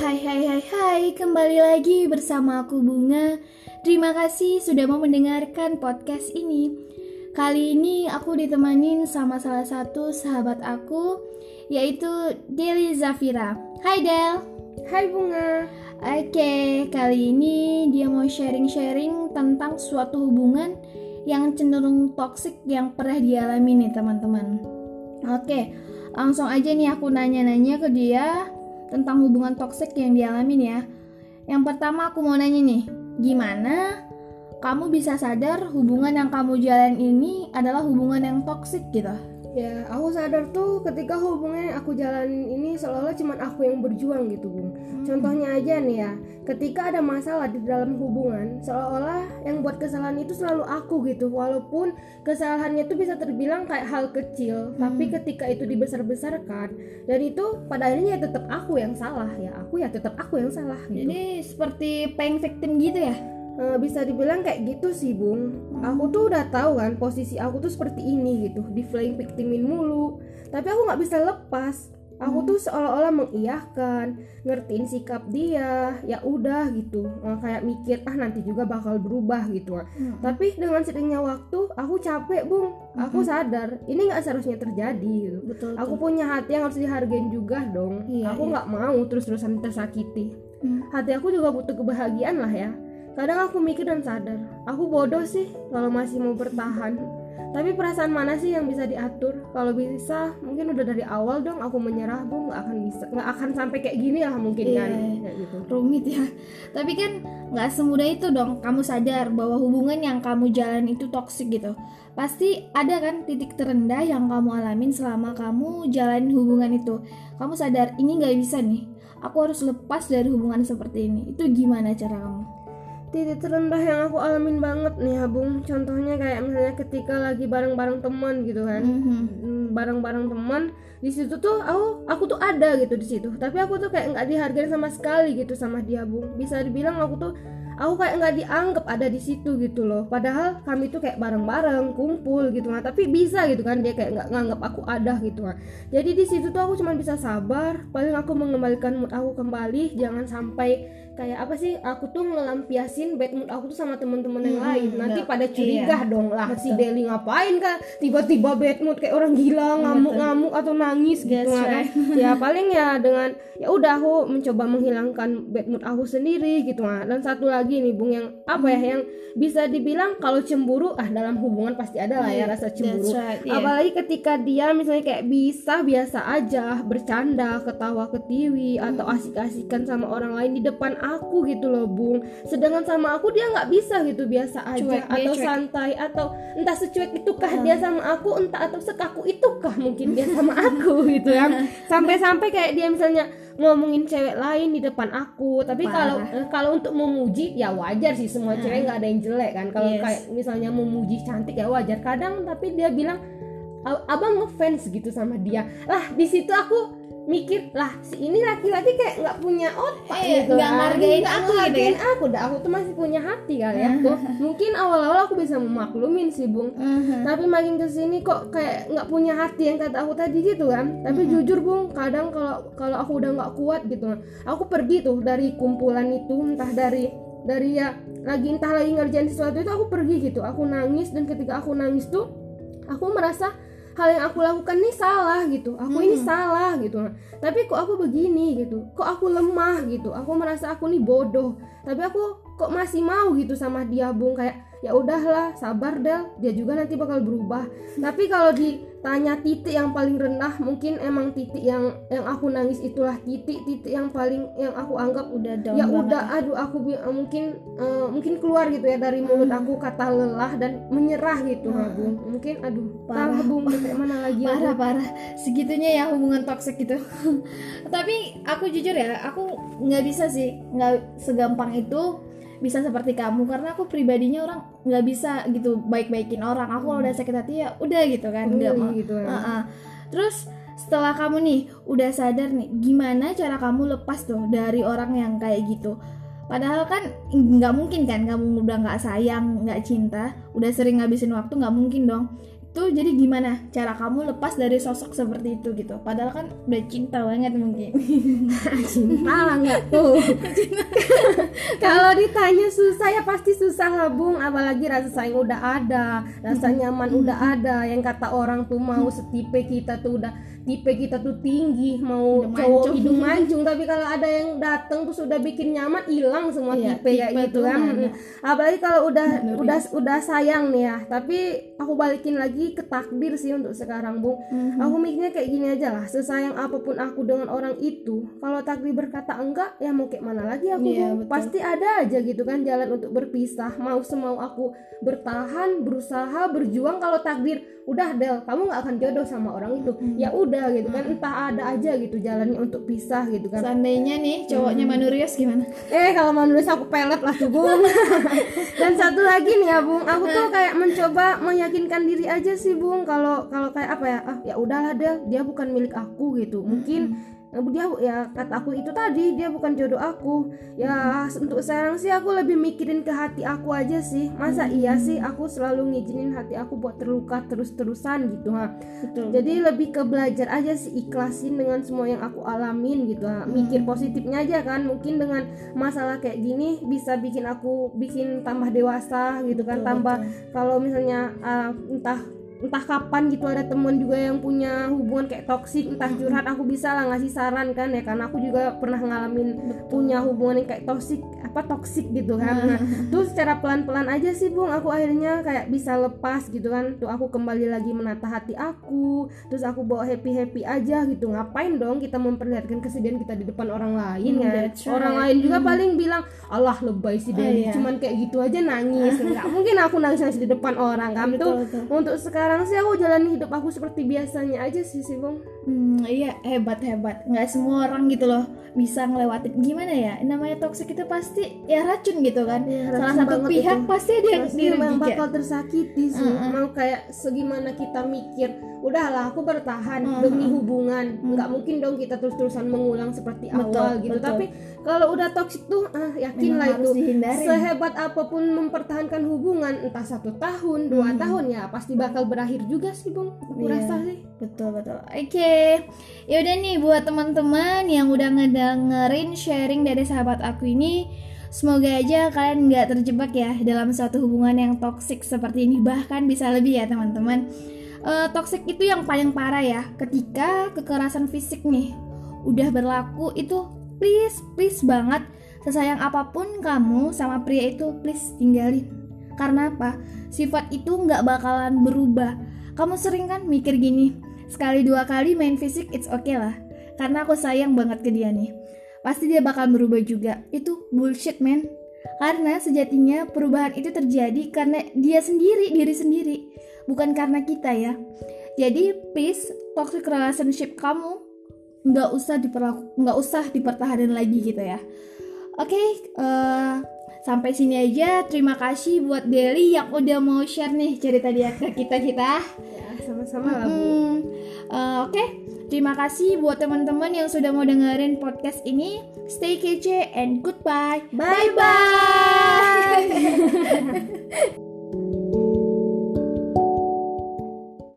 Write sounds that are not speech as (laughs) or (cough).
Hai hai hai hai, kembali lagi bersama aku Bunga. Terima kasih sudah mau mendengarkan podcast ini. Kali ini aku ditemanin sama salah satu sahabat aku, yaitu Deli Zafira. Hai Del. Hai Bunga. Oke, kali ini dia mau sharing-sharing tentang suatu hubungan yang cenderung toksik yang pernah dialami nih teman-teman. Oke, langsung aja nih aku nanya-nanya ke dia tentang hubungan toksik yang dialami ya. Yang pertama aku mau nanya nih, gimana kamu bisa sadar hubungan yang kamu jalan ini adalah hubungan yang toksik gitu? Ya, aku sadar tuh ketika hubungan yang aku jalanin ini seolah-olah cuma aku yang berjuang gitu, Bung. Hmm. Contohnya aja nih ya, ketika ada masalah di dalam hubungan, seolah-olah yang buat kesalahan itu selalu aku gitu. Walaupun kesalahannya itu bisa terbilang kayak hal kecil, hmm. tapi ketika itu dibesar-besarkan dan itu pada akhirnya ya tetap aku yang salah ya. Aku ya tetap aku yang salah gitu. Jadi seperti paying victim gitu ya? Uh, bisa dibilang kayak gitu sih bung aku tuh udah tahu kan posisi aku tuh seperti ini gitu di flying victimin mulu tapi aku nggak bisa lepas aku hmm. tuh seolah-olah mengiyahkan ngertiin sikap dia ya udah gitu uh, kayak mikir ah nanti juga bakal berubah gitu hmm. tapi dengan seringnya waktu aku capek bung aku hmm. sadar ini nggak seharusnya terjadi gitu. betul, aku punya hati yang harus dihargain juga dong iya, aku iya. nggak iya. mau terus-terusan tersakiti hmm. hati aku juga butuh kebahagiaan lah ya Kadang aku mikir dan sadar, aku bodoh sih kalau masih mau bertahan. Tapi perasaan mana sih yang bisa diatur? Kalau bisa, mungkin udah dari awal dong aku menyerah, bu nggak akan bisa, nggak akan sampai kayak gini lah mungkin iya, kan, kayak gitu. Rumit ya. Tapi kan nggak semudah itu dong. Kamu sadar bahwa hubungan yang kamu jalan itu toksik gitu. Pasti ada kan titik terendah yang kamu alamin selama kamu jalanin hubungan itu. Kamu sadar ini nggak bisa nih. Aku harus lepas dari hubungan seperti ini. Itu gimana cara kamu? Titik terendah yang aku alamin banget nih ya bung. Contohnya kayak misalnya ketika lagi bareng-bareng teman gitu kan. Mm-hmm. bareng-bareng teman di situ tuh aku aku tuh ada gitu di situ. Tapi aku tuh kayak nggak dihargai sama sekali gitu sama dia bung. Bisa dibilang aku tuh aku kayak nggak dianggap ada di situ gitu loh. Padahal kami tuh kayak bareng-bareng kumpul gitu kan. Tapi bisa gitu kan dia kayak nggak nganggap aku ada gitu kan. Jadi di situ tuh aku cuma bisa sabar paling aku mengembalikan mood aku kembali jangan sampai kayak apa sih aku tuh ngelampiasin bad mood aku tuh sama teman-teman yang hmm, lain. Nanti pada curiga iya. dong lah Betul. si Deli ngapain kan tiba-tiba bad mood kayak orang gila ngamuk-ngamuk atau nangis gitu kan ya paling ya dengan ya udah aku mencoba menghilangkan bad mood aku sendiri gitu kan dan satu lagi nih bung yang apa ya yang bisa dibilang kalau cemburu ah dalam hubungan pasti ada lah ya rasa cemburu. right, yeah. apalagi ketika dia misalnya kayak bisa biasa aja bercanda ketawa ketiwi atau asik-asikan sama orang lain di depan aku gitu loh bung. Sedangkan sama aku dia nggak bisa gitu biasa aja. Cuek, atau cuek. santai atau entah secuek itukah uh. dia sama aku entah atau sekaku itukah mungkin dia sama (laughs) aku gitu ya sampai-sampai kayak dia misalnya ngomongin cewek lain di depan aku. Tapi kalau eh, kalau untuk memuji ya wajar sih semua uh. cewek nggak ada yang jelek kan. Kalau yes. kayak misalnya memuji cantik ya wajar. Kadang tapi dia bilang abang ngefans gitu sama dia. Lah di situ aku mikir lah si ini laki-laki kayak nggak punya otak eh, gitu nggak ngargain aku gitu ya. aku. Dah aku tuh masih punya hati kali ya aku. (laughs) Mungkin awal-awal aku bisa memaklumin sih bung. Uh-huh. tapi makin ke sini kok kayak nggak punya hati yang kata aku tadi gitu kan. Tapi uh-huh. jujur bung kadang kalau kalau aku udah nggak kuat gitu aku pergi tuh dari kumpulan itu entah dari dari ya lagi entah lagi ngerjain sesuatu itu aku pergi gitu. Aku nangis dan ketika aku nangis tuh aku merasa hal yang aku lakukan ini salah gitu. Aku hmm. ini salah gitu. Tapi kok aku begini gitu? Kok aku lemah gitu? Aku merasa aku nih bodoh. Tapi aku kok masih mau gitu sama dia bung? Kayak ya udahlah sabar Del. Dia juga nanti bakal berubah. (laughs) Tapi kalau ditanya titik yang paling rendah mungkin emang titik yang yang aku nangis itulah titik titik yang paling yang aku anggap udah down ya banget. udah aduh aku uh, mungkin uh, mungkin keluar gitu ya dari mulut aku kata lelah dan menyerah gitu hmm. bung mungkin aduh parah bung kayak mana lagi parah aku. parah segitunya ya hubungan toksik gitu (laughs) tapi aku jujur ya aku nggak bisa sih nggak segampang itu bisa seperti kamu karena aku pribadinya orang nggak bisa gitu baik-baikin orang. Aku kalau udah sakit hati ya udah gitu kan nggak mau gitu uh -uh. terus setelah kamu nih udah sadar nih gimana cara kamu lepas tuh dari orang yang kayak gitu? Padahal kan nggak mungkin kan kamu udah nggak sayang nggak cinta udah sering ngabisin waktu nggak mungkin dong itu jadi gimana cara kamu lepas dari sosok seperti itu gitu? Padahal kan udah cinta banget mungkin. (laughs) Cinta lah nggak tuh? (laughs) Kalau ditanya susah ya pasti susah lah bung. Apalagi rasa sayang udah ada rasa nyaman udah ada. Yang kata orang tuh mau setipe kita tuh udah tipe kita tuh tinggi mau hidung cowok mancung. hidung (laughs) mancung. Tapi kalau ada yang datang tuh sudah bikin nyaman hilang semua iya, tipe, tipe gitu kan. apalagi kalau udah Bener, udah ya. udah sayang nih ya. Tapi aku balikin lagi ke takdir sih untuk sekarang bung. Mm-hmm. aku mikirnya kayak gini aja lah. Sesayang apa pun aku dengan orang itu kalau takdir berkata enggak ya mau kayak mana lagi aku yeah, bung? pasti ada aja gitu kan jalan untuk berpisah. Mau semau aku bertahan berusaha berjuang kalau takdir udah Del kamu nggak akan jodoh sama orang itu. Mm-hmm. ya udah gitu kan entah ada aja gitu jalannya untuk pisah gitu kan. Seandainya nih cowoknya hmm. Manurius gimana? Eh kalau Manurius aku pelet lah tuh bung. (laughs) Dan satu lagi nih ya bung. Aku tuh kayak mencoba meyakinkan diri aja sih bung. Kalau kalau kayak apa ya? Ah ya udahlah Del dia bukan milik aku gitu. Mungkin hmm dia ya kata aku itu tadi dia bukan jodoh aku. Ya untuk sekarang sih aku lebih mikirin ke hati aku aja sih. Masa iya sih aku selalu ngizinin hati aku buat terluka terus-terusan gitu ha. Betul. jadi lebih ke belajar aja sih ikhlasin dengan semua yang aku alamin gitu ha. Mikir positifnya aja kan mungkin dengan masalah kayak gini bisa bikin aku bikin tambah dewasa gitu kan betul, tambah kalau misalnya uh, entah entah kapan gitu ada temen juga yang punya hubungan kayak toksik entah curhat aku bisa lah ngasih saran kan ya karena aku juga pernah ngalamin punya hubungan yang kayak toksik apa toksik gitu kan. Nah, (laughs) terus secara pelan-pelan aja sih bung aku akhirnya kayak bisa lepas gitu kan. Tuh aku kembali lagi menata hati aku terus aku bawa happy happy aja gitu. Ngapain dong kita memperlihatkan kesedihan kita di depan orang lain hmm, kan right. orang lain juga hmm. paling bilang Allah lebay sih dia oh, iya. cuman kayak gitu aja nangis. (laughs) Nggak mungkin aku nangis nangis di depan orang kan? Tuh untuk sekarang sekarang sih aku jalani hidup aku seperti biasanya aja sih sih bang hmm, iya hebat hebat nggak semua orang gitu loh bisa ngelewatin. Gimana ya? Namanya toxic itu pasti ya racun gitu kan. Ya, salah satu pihak itu. pasti ada yang bakal tersakiti sih. Uh -uh. mau kayak segimana kita mikir udahlah aku bertahan -huh. demi hubungan -huh. nggak mungkin dong kita terus-terusan mengulang seperti betul, awal gitu betul. tapi kalau udah toxic tuh ah yakinlah itu dihindari. sehebat apa pun mempertahankan hubungan entah satu tahun dua hmm. tahun ya pasti bakal berakhir juga sih bung aku yeah. rasa sih betul betul oke okay. yaudah nih buat teman-teman yang udah ngedengerin sharing dari sahabat aku ini Semoga aja kalian nggak terjebak ya dalam suatu hubungan yang toxic seperti ini bahkan bisa lebih ya teman-teman. Uh, toxic itu yang paling parah ya. Ketika kekerasan fisik nih udah berlaku itu please please banget sesayang apa pun kamu sama pria itu please tinggalin. Karena apa? Sifat itu nggak bakalan berubah. Kamu sering kan mikir gini sekali dua kali main fisik it's okay lah. Karena aku sayang banget ke dia nih. Pasti dia bakal berubah juga. Itu bullshit man karena sejatinya perubahan itu terjadi karena dia sendiri diri sendiri bukan karena kita ya. Jadi please toxic relationship kamu nggak usah diperlaku nggak usah dipertahankan lagi gitu ya. Oke okay, uh, eh, sampai sini aja. Terima kasih buat Deli yang udah mau share nih cerita dia ke kita kita. Ya sama-sama lah bu. Uh, oke. Okay. terima kasih buat teman-teman yang sudah mau dengerin podcast ini. Stay kece and goodbye. Bye bye, bye. (laughs)